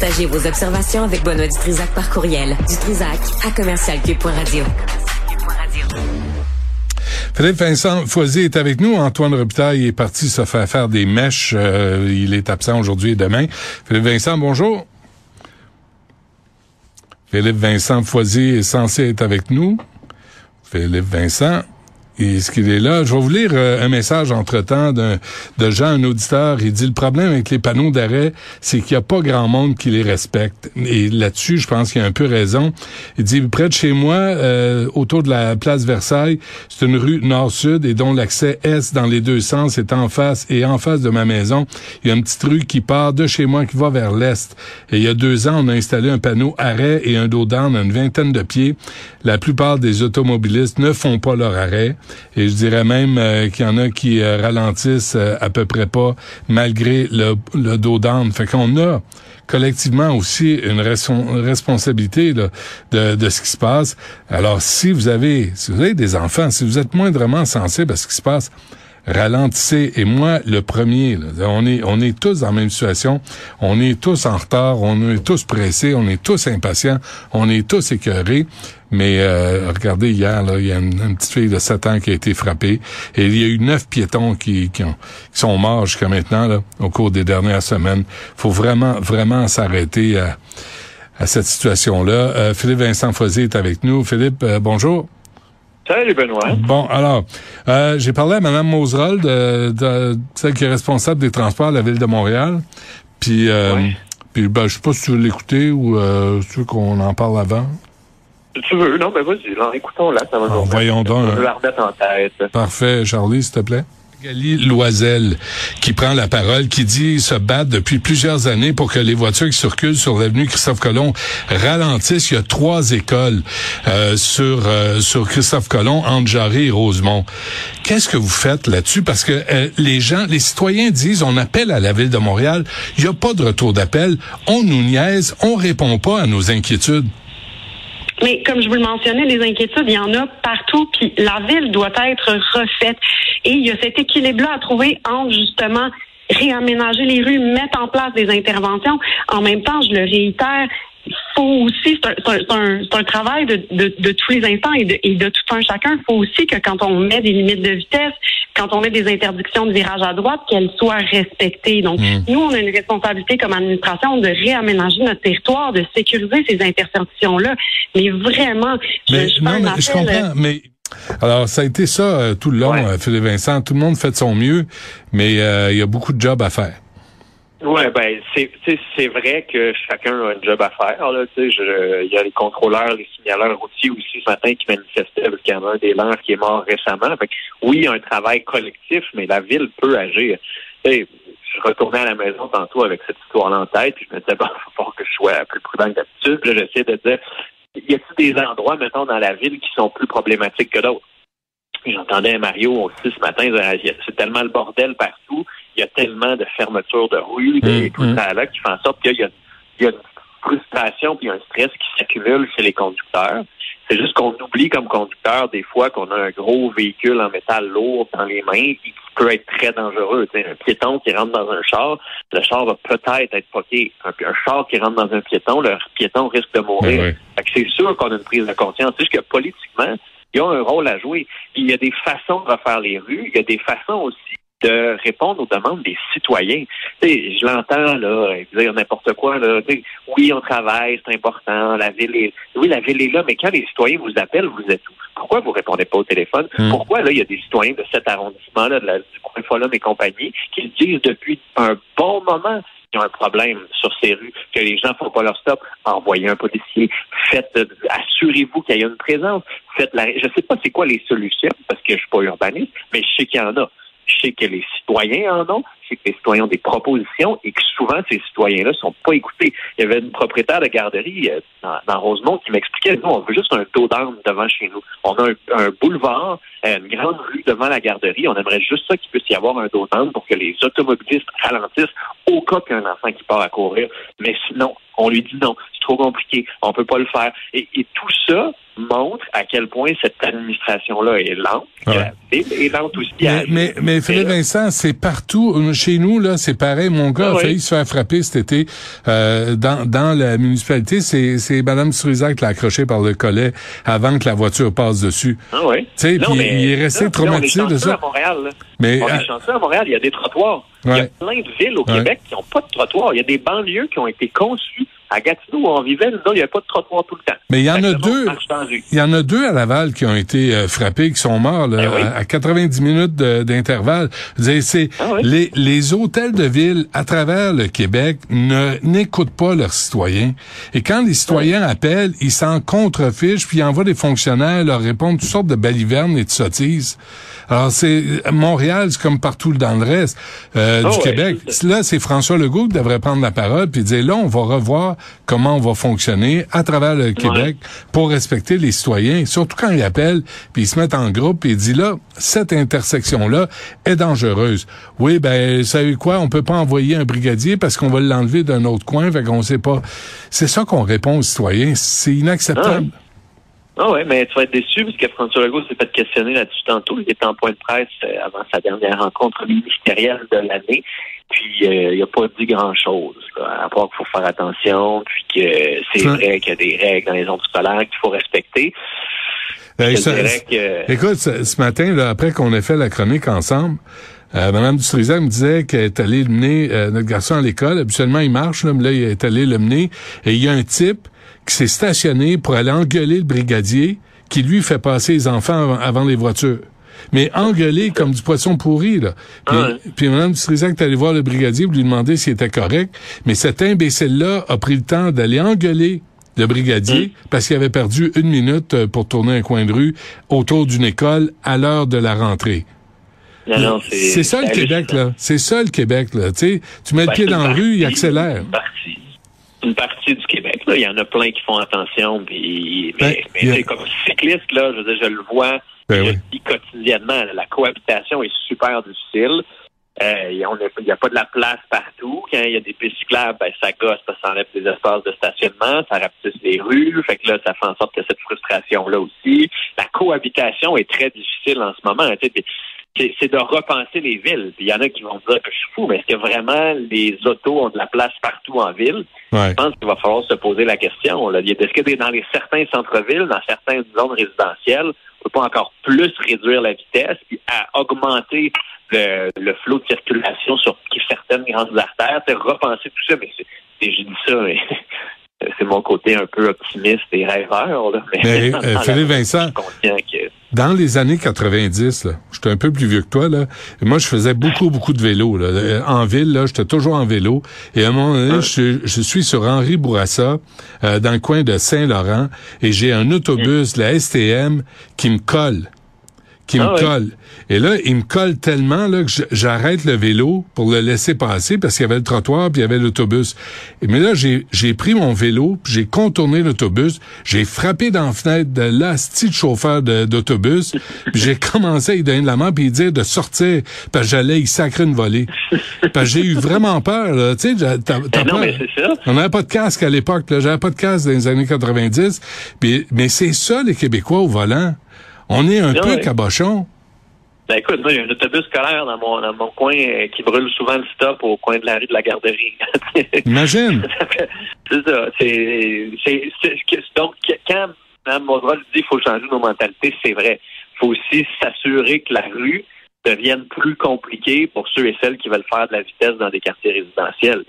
Partagez vos observations avec Benoît Dutrisac par courriel. Dutrisac à commercialcube.radio. Philippe Vincent Foisy est avec nous. Antoine Robitaille est parti se faire faire des mèches. Euh, il est absent aujourd'hui et demain. Philippe Vincent, bonjour. Philippe Vincent Foisy est censé être avec nous. Philippe Vincent, est-ce qu'il est là? Je vais vous lire euh, un message entre-temps d'un de Jean, un auditeur. Il dit, le problème avec les panneaux d'arrêt, c'est qu'il n'y a pas grand monde qui les respecte. Et là-dessus, je pense qu'il a un peu raison. Il dit, près de chez moi, euh, autour de la place Versailles, c'est une rue nord-sud et dont l'accès est dans les deux sens est en face. Et en face de ma maison, il y a une petite rue qui part de chez moi qui va vers l'est. Et il y a deux ans, on a installé un panneau arrêt et un dos d'âne à une vingtaine de pieds. La plupart des automobilistes ne font pas leur arrêt. Et je dirais même euh, qu'il y en a qui euh, ralentissent euh, à peu près pas, malgré le, dos d'âne. Fait qu'on a collectivement aussi une responsabilité de, de ce qui se passe. Alors, si vous avez, si vous avez des enfants, si vous êtes moindrement sensible à ce qui se passe, ralentissez. Et moi, le premier, on est, on est tous dans la même situation. On est tous en retard. On est tous pressés. On est tous impatients. On est tous écœurés. Mais euh, regardez, hier, là, il y a une, petite fille de 7 ans qui a été frappée. Et il y a eu neuf piétons qui, qui, ont, qui sont morts jusqu'à maintenant, là, au cours des dernières semaines. faut vraiment, vraiment s'arrêter à, à cette situation-là. Euh, Philippe Vincent Foisy est avec nous. Philippe, euh, bonjour. Salut Benoît. Bon, alors, euh, j'ai parlé à Mme Moserold, de, de, celle qui est responsable des transports à la ville de Montréal. Puis, euh, puis ben, je sais pas si tu veux l'écouter ou euh, si tu veux qu'on en parle avant. Si tu veux, non, ben vas-y, écoutons-la, ça va nous Voyons donc. On la remettre en tête. Parfait, Charlie, s'il te plaît. Gali Loisel qui prend la parole, qui dit se battre depuis plusieurs années pour que les voitures qui circulent sur l'avenue Christophe Colomb ralentissent. Il y a trois écoles euh, sur euh, sur Christophe Colomb, Jarry et Rosemont. Qu'est-ce que vous faites là-dessus? Parce que euh, les gens, les citoyens disent on appelle à la ville de Montréal, il n'y a pas de retour d'appel, on nous niaise, on répond pas à nos inquiétudes. Mais comme je vous le mentionnais, les inquiétudes, il y en a partout, puis la ville doit être refaite. Et il y a cet équilibre-là à trouver entre justement réaménager les rues, mettre en place des interventions. En même temps, je le réitère, faut aussi, c'est un, un, travail de, de, de, tous les instants et de, et de tout un chacun. Il faut aussi que quand on met des limites de vitesse, quand on met des interdictions de virage à droite, qu'elles soient respectées. Donc, hmm. nous, on a une responsabilité comme administration de réaménager notre territoire, de sécuriser ces intersections-là. Mais vraiment, mais, je, non, mais je comprends, euh, mais alors, ça a été ça euh, tout le long, euh, Philippe Vincent. Tout le monde fait de son mieux, mais il y a beaucoup de jobs à faire. Oui, ben c'est vrai que chacun a un job à faire. Là, il y a les contrôleurs, les signaleurs routiers aussi ce matin qui manifestaient avec y un des leurs qui est mort récemment. Fait oui, il y a un travail collectif, mais la ville peut agir. je retournais à la maison tantôt avec cette histoire en tête, puis je me disais bon, il faut que je sois plus prudent que d'habitude. Puis j'essaie de dire y a-t-il des endroits, mettons, dans la ville qui sont plus problématiques que d'autres? J'entendais Mario aussi ce matin, c'est tellement le bordel partout, il y a tellement de fermetures de rues et mmh, tout ça là qui fait en sorte qu'il y, a une frustration puis un stress qui s'accumule chez les conducteurs. C'est juste qu'on oublie comme conducteur des fois qu'on a un gros véhicule en métal lourd dans les mains et qui peut être très dangereux. un piéton qui rentre dans un char, le char va peut-être être poqué. Un, char qui rentre dans un piéton, le piéton risque de mourir. C'est sûr qu'on a une prise de conscience. C'est juste que politiquement, il y a un rôle à jouer. Il y a des façons de refaire les rues. Il y a des façons aussi de répondre aux demandes des citoyens. je l'entends là, dire n'importe quoi là. oui, on travaille, c'est important. La ville est, oui, la ville est là, mais quand les citoyens vous appellent, vous êtes où? Pourquoi vous répondez pas au téléphone? Hmm. Pourquoi là, il y a des citoyens de cet arrondissement là, de la, du coin Folum et compagnie, qui le disent depuis un bon moment qu'il y a un problème sur ces rues, que les gens font pas leur stop, envoyez un policier, faites, assurez-vous qu'il y a une présence, faites la, je sais pas c'est quoi les solutions, parce que je suis pas urbaniste, mais je sais qu'il y en a. Je sais que les citoyens en ont. c'est que les citoyens ont des propositions et que souvent ces citoyens-là sont pas écoutés. Il y avait une propriétaire de garderie euh, dans, Rosemont qui m'expliquait, nous, on veut juste un taux d'armes devant chez nous. On a un, boulevard, euh, une grande rue devant la garderie. On aimerait juste ça qu'il puisse y avoir un taux d'armes pour que les automobilistes ralentissent au cas qu'il y a un enfant qui part à courir. Mais sinon, on lui dit non, c'est trop compliqué, on peut pas le faire. Et, et tout ça, montre à quel point cette administration-là est lente. Et lente aussi. Mais, mais, mais Philippe Vincent, c'est partout. Chez nous, là, c'est pareil. Mon gars a failli se faire frapper cet été euh, dans, dans la municipalité. C'est, c'est Mme Surizac qui l'a accroché par le collet avant que la voiture passe dessus. Ah oui. Tu sais, il est resté traumatisé de ça. À Montréal, là. Mais, on est chanceux à Montréal, il y a des trottoirs. Il y a plein de villes au Québec qui n'ont pas de trottoirs. Il y a des banlieues qui ont été conçues à Gatineau, où on vivait, il n'y avait pas de trottoir tout le temps. Mais il y en a deux. Il y en a deux à Laval qui ont été euh, frappés, qui sont morts là, ben à, 90 minutes d'intervalle. C'est ah les, les hôtels de ville à travers le Québec ne n'écoutent pas leurs citoyens. Et quand les citoyens appellent, ils s'en contrefichent, puis ils envoient des fonctionnaires leur répondre toutes sortes de balivernes et de sottises. Alors c'est Montréal, c'est comme partout dans le reste euh, du ah Québec. Là, c'est François Legault qui devrait prendre la parole puis dire là, on va revoir comment on va fonctionner à travers le Québec pour respecter les citoyens, surtout quand ils appellent, puis ils se mettent en groupe, et ils disent là, cette intersection-là est dangereuse. Oui, ben, savez quoi, on peut pas envoyer un brigadier parce qu'on va l'enlever d'un autre coin, fait qu'on sait pas. C'est ça qu'on répond aux citoyens. C'est inacceptable. Ah oui, mais tu vas être déçu parce que François Legault s'est fait questionner là-dessus tantôt. Il était en point de presse euh, avant sa dernière rencontre ministérielle de l'année. Puis euh, il n'a pas dit grand-chose, à part qu'il faut faire attention, puis que c'est vrai qu'il y a des règles dans les zones scolaires qu'il faut respecter. Ben, écoute, ce, matin, là, après qu'on ait fait la chronique ensemble, euh, Madame Dutrisac me disait qu'elle est allée mener euh, notre garçon à l'école. Habituellement, il marche, là, mais là, il est allé le mener. Et il y a un type qui s'est stationné pour aller engueuler le brigadier qui, lui, fait passer les enfants avant les voitures mais engueulé comme du poisson pourri. Là. Puis, ah puis Mme Dutrisac est allée voir le brigadier pour lui demander s'il était correct, mais cet imbécile-là a pris le temps d'aller engueuler le brigadier hum. parce qu'il avait perdu une minute euh, pour tourner un coin de rue autour d'une école à l'heure de la rentrée. C'est ça le Québec, là. C'est ça le Québec, là. tu mets le ben, pied dans la rue, il accélère. Une partie, une partie du Québec, là. Il y en a plein qui font attention, puis, mais, ben, mais comme cycliste, là, je, je le vois ben je dis quotidiennement, la cohabitation est super difficile. Euh, il n'y a, pas de la place partout. Quand il y a des pistes cyclables, ben, ça gosse, ça s'enlève des espaces de stationnement, ça rapetisse les rues. Fait que là, ça fait en sorte que cette frustration-là aussi. La cohabitation est très difficile en ce moment. C'est de repenser les villes. Il y en a qui vont dire que je suis fou, mais est-ce que vraiment les autos ont de la place partout en ville? Je pense qu'il va falloir se poser la question. Est-ce que dans les certains centres-villes, dans certaines zones résidentielles, on peut pas encore plus réduire la vitesse puis à augmenter le, le flot de circulation sur certaines grandes artères, repenser tout ça, mais c'est, je dis ça, mais c'est mon côté un peu optimiste et rêveur. Là. Mais, euh, Philippe Vincent, dans les années 90, là, j'étais un peu plus vieux que toi, là, moi je faisais beaucoup, beaucoup de vélo. Là. Euh, en ville, là, j'étais toujours en vélo. Et à un moment donné, je, je, suis sur Henri Bourassa, euh, dans le coin de Saint-Laurent, et j'ai un autobus, la STM, qui me colle qui me ah colle. Et là, il me colle tellement là, que j'arrête le vélo pour le laisser passer parce qu'il y avait le trottoir puis il y avait l'autobus. Mais là, j'ai pris mon vélo, j'ai contourné l'autobus, j'ai frappé dans la fenêtre de l'asti de chauffeur d'autobus, puis j'ai commencé à lui donner de la main puis dire de sortir parce que j'allais y sacrer une volée. Parce que j'ai eu vraiment peur. Là. Tu sais, t'as, ben non, mais c'est ça. On n'avait pas de casque à l'époque. J'avais pas de casque dans les années 90. Puis, mais c'est ça, les Québécois au volant. On est un peu cabochon. Ben écoute, moi, il y a un autobus scolaire dans mon, dans mon coin euh, qui brûle souvent le stop au coin de la rue de la garderie. Imagine. c'est ça. C'est, donc, quand Mme Maudra dit qu'il faut changer nos mentalités, c'est vrai. Il faut aussi s'assurer que la rue devienne plus compliquée pour ceux et celles qui veulent faire de la vitesse dans des quartiers résidentiels.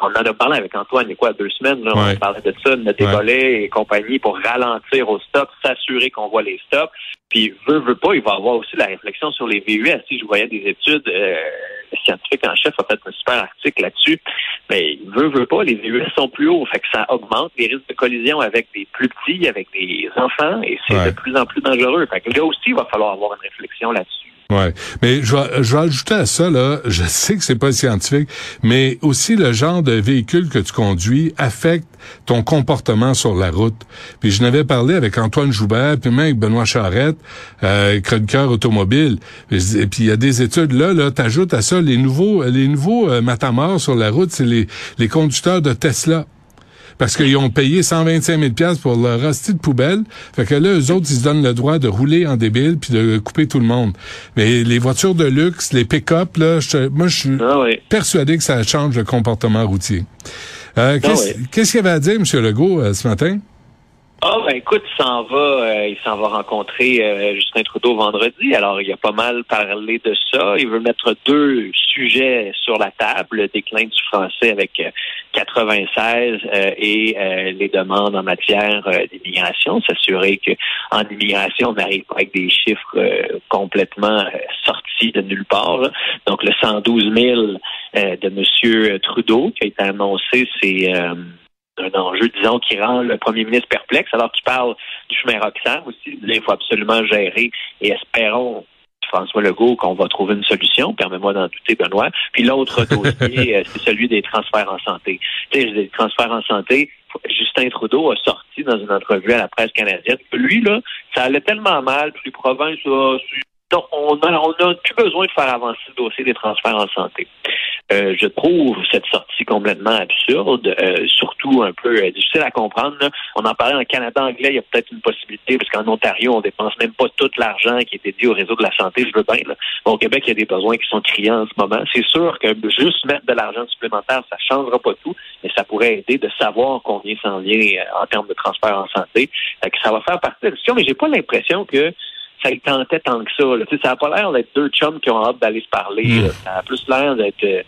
On en a parlé avec Antoine il y a quoi, deux semaines, là, on parlait de ça, de des volets et compagnie pour ralentir au stop, s'assurer qu'on voit les stops. Puis, veut, veut pas, il va y avoir aussi la réflexion sur les VUS. Si je voyais des études, euh, scientifiques en chef a fait un super article là-dessus, mais veut, veut pas, les VUS sont plus hauts, fait que ça augmente les risques de collision avec des plus petits, avec des enfants, et c'est de plus en plus dangereux. Fait que là aussi, il va falloir avoir une réflexion là-dessus. Ouais, mais je vais, ajouter à ça là, je sais que c'est pas scientifique, mais aussi le genre de véhicule que tu conduis affecte ton comportement sur la route. Puis je n'avais parlé avec Antoine Joubert, puis même avec Benoît Charrette, euh, chroniqueur automobile. Et puis il y a des études là, là, t'ajoutes à ça les nouveaux, les nouveaux euh, matamors sur la route, c'est les, les conducteurs de Tesla parce qu'ils ont payé 125 000 pour leur hostie de poubelle. Fait que là, eux autres, ils se donnent le droit de rouler en débile puis de couper tout le monde. Mais les voitures de luxe, les pick-up, là, moi, je suis ah persuadé que ça change le comportement routier. Euh, ah qu'est-ce qu'il y avait à dire, M. Legault, euh, ce matin? Ah ben écoute, il s'en va, euh, il s'en va rencontrer euh, Justin Trudeau vendredi. Alors il a pas mal parlé de ça. Il veut mettre deux sujets sur la table le déclin du français avec 96 et les demandes en matière d'immigration. S'assurer que en immigration, on n'arrive pas avec des chiffres complètement sortis de nulle part. Donc le 112 000 de Monsieur Trudeau qui a été annoncé, c'est un enjeu, disons, qui rend le premier ministre perplexe. Alors tu parles du chemin Roxham aussi. il faut absolument gérer et espérons François Legault qu'on va trouver une solution. Permets-moi d'en douter, Benoît. Puis l'autre dossier, euh, c'est celui des transferts en santé. Tu sais, des transferts en santé, Justin Trudeau a sorti dans une entrevue à la presse canadienne que lui, là, ça allait tellement mal, puis les provinces, donc, on n'a on a plus besoin de faire avancer le dossier des transferts en santé. Euh, je trouve cette sortie complètement absurde, euh, surtout un peu euh, difficile à comprendre. On en parlait en Canada anglais, il y a peut-être une possibilité, parce qu'en Ontario, on dépense même pas tout l'argent qui est dédié au réseau de la santé, je veux bien. au Québec, il y a des besoins qui sont criants en ce moment. C'est sûr que juste mettre de l'argent supplémentaire, ça changera pas tout, mais ça pourrait aider de savoir combien s'en vient en termes de transferts en santé. ça va faire partie de la discussion, mais j'ai pas l'impression que ça y tentait tant que ça. Là. Ça n'a pas l'air d'être deux chums qui ont hâte d'aller se parler. Ça a plus l'air d'être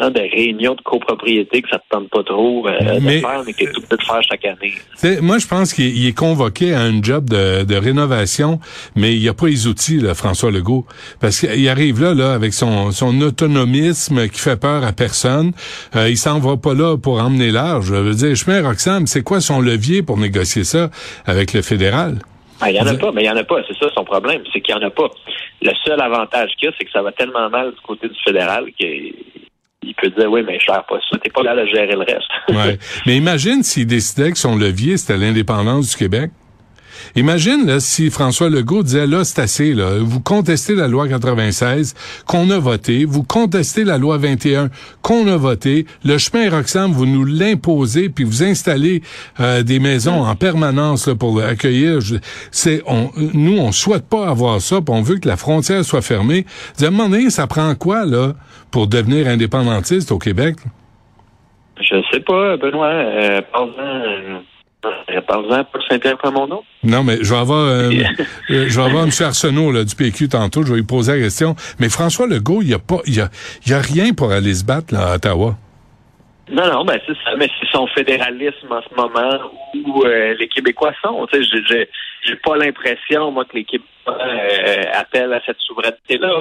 euh, de réunions de copropriété que ça te tente pas trop euh, de faire, mais que tu peux faire chaque année. Moi, je pense qu'il est convoqué à un job de, de rénovation, mais il n'y a pas les outils, là, François Legault. Parce qu'il arrive là, là, avec son, son autonomisme qui fait peur à personne. Euh, il s'en va pas là pour emmener large. Je veux dire, chemin Roxham, c'est quoi son levier pour négocier ça avec le fédéral? Ben, il n'y en a pas, mais il n'y en a pas. C'est ça son problème, c'est qu'il n'y en a pas. Le seul avantage qu'il y a, c'est que ça va tellement mal du côté du fédéral qu'il peut dire oui, mais je gère pas ça. T'es pas là à gérer le reste. ouais. Mais imagine s'il décidait que son levier, c'était l'indépendance du Québec. Imagine là, si François Legault disait là, c'est assez, là. vous contestez la loi 96 qu'on a voté, vous contestez la loi 21 qu'on a voté, le chemin Roxham, vous nous l'imposez, puis vous installez euh, des maisons en permanence là, pour accueillir. C'est, on, nous, on souhaite pas avoir ça, puis on veut que la frontière soit fermée. À un moment donné, ça prend quoi là? Pour devenir indépendantiste au Québec? Je sais pas, Benoît. Euh, Parle-en pour s'interroger mon nom. Non, mais je vais avoir, euh, euh, je vais avoir M. Arsenault là, du PQ tantôt, je vais lui poser la question. Mais François Legault, il n'y a pas il y a, y a rien pour aller se battre là, à Ottawa. Non, non, ben c'est ça, mais c'est son fédéralisme en ce moment où euh, les Québécois sont. Tu sais, j'ai pas l'impression, moi, que les Québécois appellent à cette souveraineté-là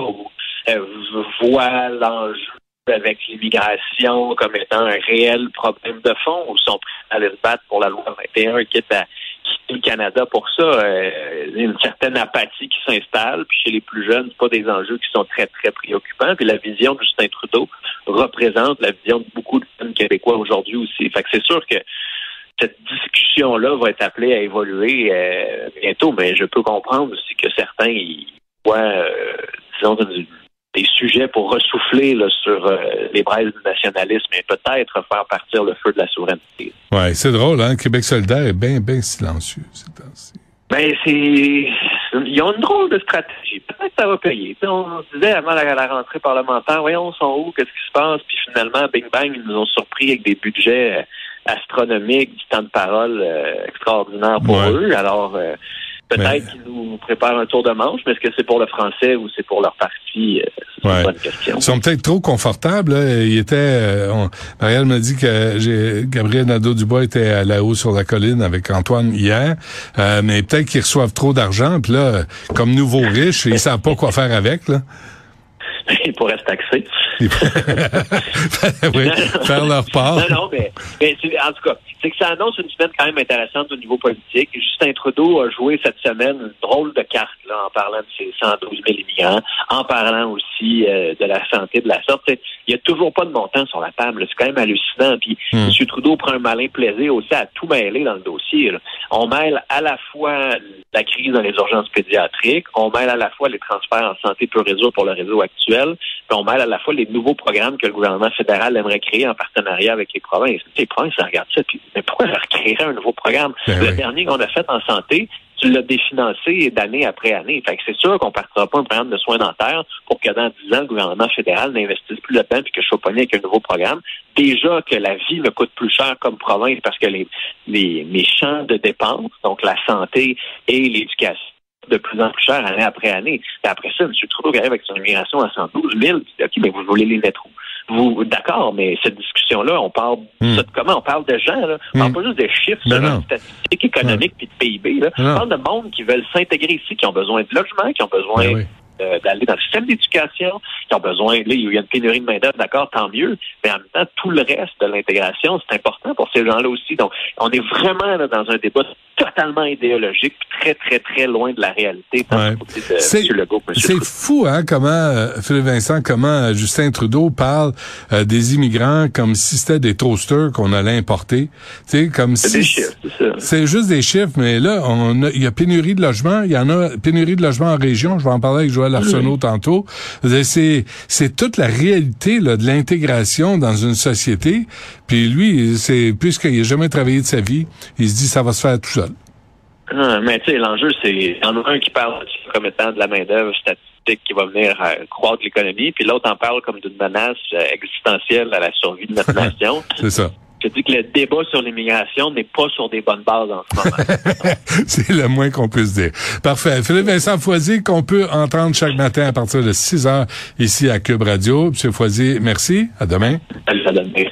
ou voient l'enjeu avec l'immigration comme étant un réel problème de fond ou sont prêts à aller se battre pour la loi 21 qui est à quitter le Canada pour ça? Euh, une certaine apathie qui s'installe. Puis chez les plus jeunes, pas des enjeux qui sont très, très préoccupants. Puis la vision de Justin Trudeau représente la vision de beaucoup de jeunes Québécois aujourd'hui aussi. Fait que c'est sûr que cette discussion-là va être appelée à évoluer euh, bientôt, mais je peux comprendre aussi que certains y voient, euh, disons, des sujets pour ressouffler sur euh, les braises du nationalisme et peut-être faire partir le feu de la souveraineté. Ouais, c'est drôle, hein? Québec solidaire est bien, bien silencieux ces temps-ci. Ben, c'est. Ils ont une drôle de stratégie. Peut-être que ça va payer. on se disait avant la, rentrée parlementaire, voyons, sont où, qu'est-ce qui se passe, puis finalement, bing bang, ils nous ont surpris avec des budgets euh, astronomiques, du temps de parole euh, extraordinaire pour eux. Alors, Peut-être qu'ils nous préparent un tour de manche, mais est-ce que c'est pour le français ou c'est pour leur parti? Euh, c'est une bonne question. Ils sont peut-être trop confortables. Il était, euh, Marielle m'a dit que Gabriel Nadeau-Dubois était à la haut sur la colline avec Antoine hier, euh, mais peut-être qu'ils reçoivent trop d'argent. Puis là, comme nouveaux riches, ils savent pas quoi faire avec. Là. ils pourraient se taxer. oui, faire leur part. Non, non, mais, mais en tout cas, c'est que ça annonce une semaine quand même intéressante au niveau politique. Justin Trudeau a joué cette semaine une drôle de carte là, en parlant de ses 112 000 immigrants, en parlant aussi euh, de la santé de la sorte. Il n'y a toujours pas de montant sur la table. C'est quand même hallucinant. Puis hmm. M. Trudeau prend un malin plaisir aussi à tout mêler dans le dossier. On mêle à la fois la crise dans les urgences pédiatriques, on mêle à la fois les transferts en santé pour réseau pour le réseau actuel, on mêle à la fois les nouveaux programmes que le gouvernement fédéral aimerait créer en partenariat avec les provinces. Les provinces, ça regarde ça, puis mais pourquoi leur créer un nouveau programme? Ben le dernier qu'on a fait en santé, tu l'as définancé d'année après année. Fait que c'est sûr qu'on ne partira pas un programme de soins dentaires pour que dans dix ans, le gouvernement fédéral n'investisse plus là-dedans puis que je sois pogné avec un nouveau programme. Déjà que la vie me coûte plus cher comme province parce que les, les, les champs de dépenses, donc la santé et l'éducation, de plus en plus cher année après année. Et après ça, M. Trudeau arrive avec son immigration à 112 000. OK, mais vous voulez les mettre où? Vous, d'accord, mais cette discussion-là, on parle hmm. de comment? On parle de gens, là. On parle hmm. pas juste de chiffres ben sur statistiques économiques puis de PIB, là. On parle de monde qui veulent s'intégrer ici, qui ont besoin de logement, qui ont besoin ben d'aller dans le système d'éducation, qui ont besoin, là, il y a une pénurie de main-d'œuvre, d'accord, tant mieux, mais en même temps, tout le reste de l'intégration, c'est important pour ces gens-là aussi. Donc, on est vraiment là, dans un débat totalement idéologique, très, très, très loin de la réalité. C'est fou, hein, comment, euh, Philippe Vincent, comment euh, Justin Trudeau parle euh, des immigrants comme si c'était des toasters qu'on allait importer. Tu comme si... C'est juste des chiffres, mais là, on il y a pénurie de logements, il y en a pénurie de logements en région, je vais en parler avec Joël Arsenault tantôt. C'est, c'est toute la réalité là, de l'intégration dans une société. Puis lui, c'est puisqu'il n'a jamais travaillé de sa vie, il se dit ça va se faire tout seul. Ah, mais tu sais, l'enjeu, c'est il y en a un qui parle comme étant de la main-d'œuvre statistique qui va venir euh, croître l'économie, puis l'autre en parle comme d'une menace euh, existentielle à la survie de notre nation. c'est ça. Je dis que le débat sur l'immigration n'est pas sur des bonnes bases en ce moment. c'est le moins qu'on puisse dire. Parfait. Philippe Vincent Foisy, qu'on peut entendre chaque matin à partir de 6 heures ici à Cube Radio. Monsieur Foisy, merci. À demain. Salut, à demain.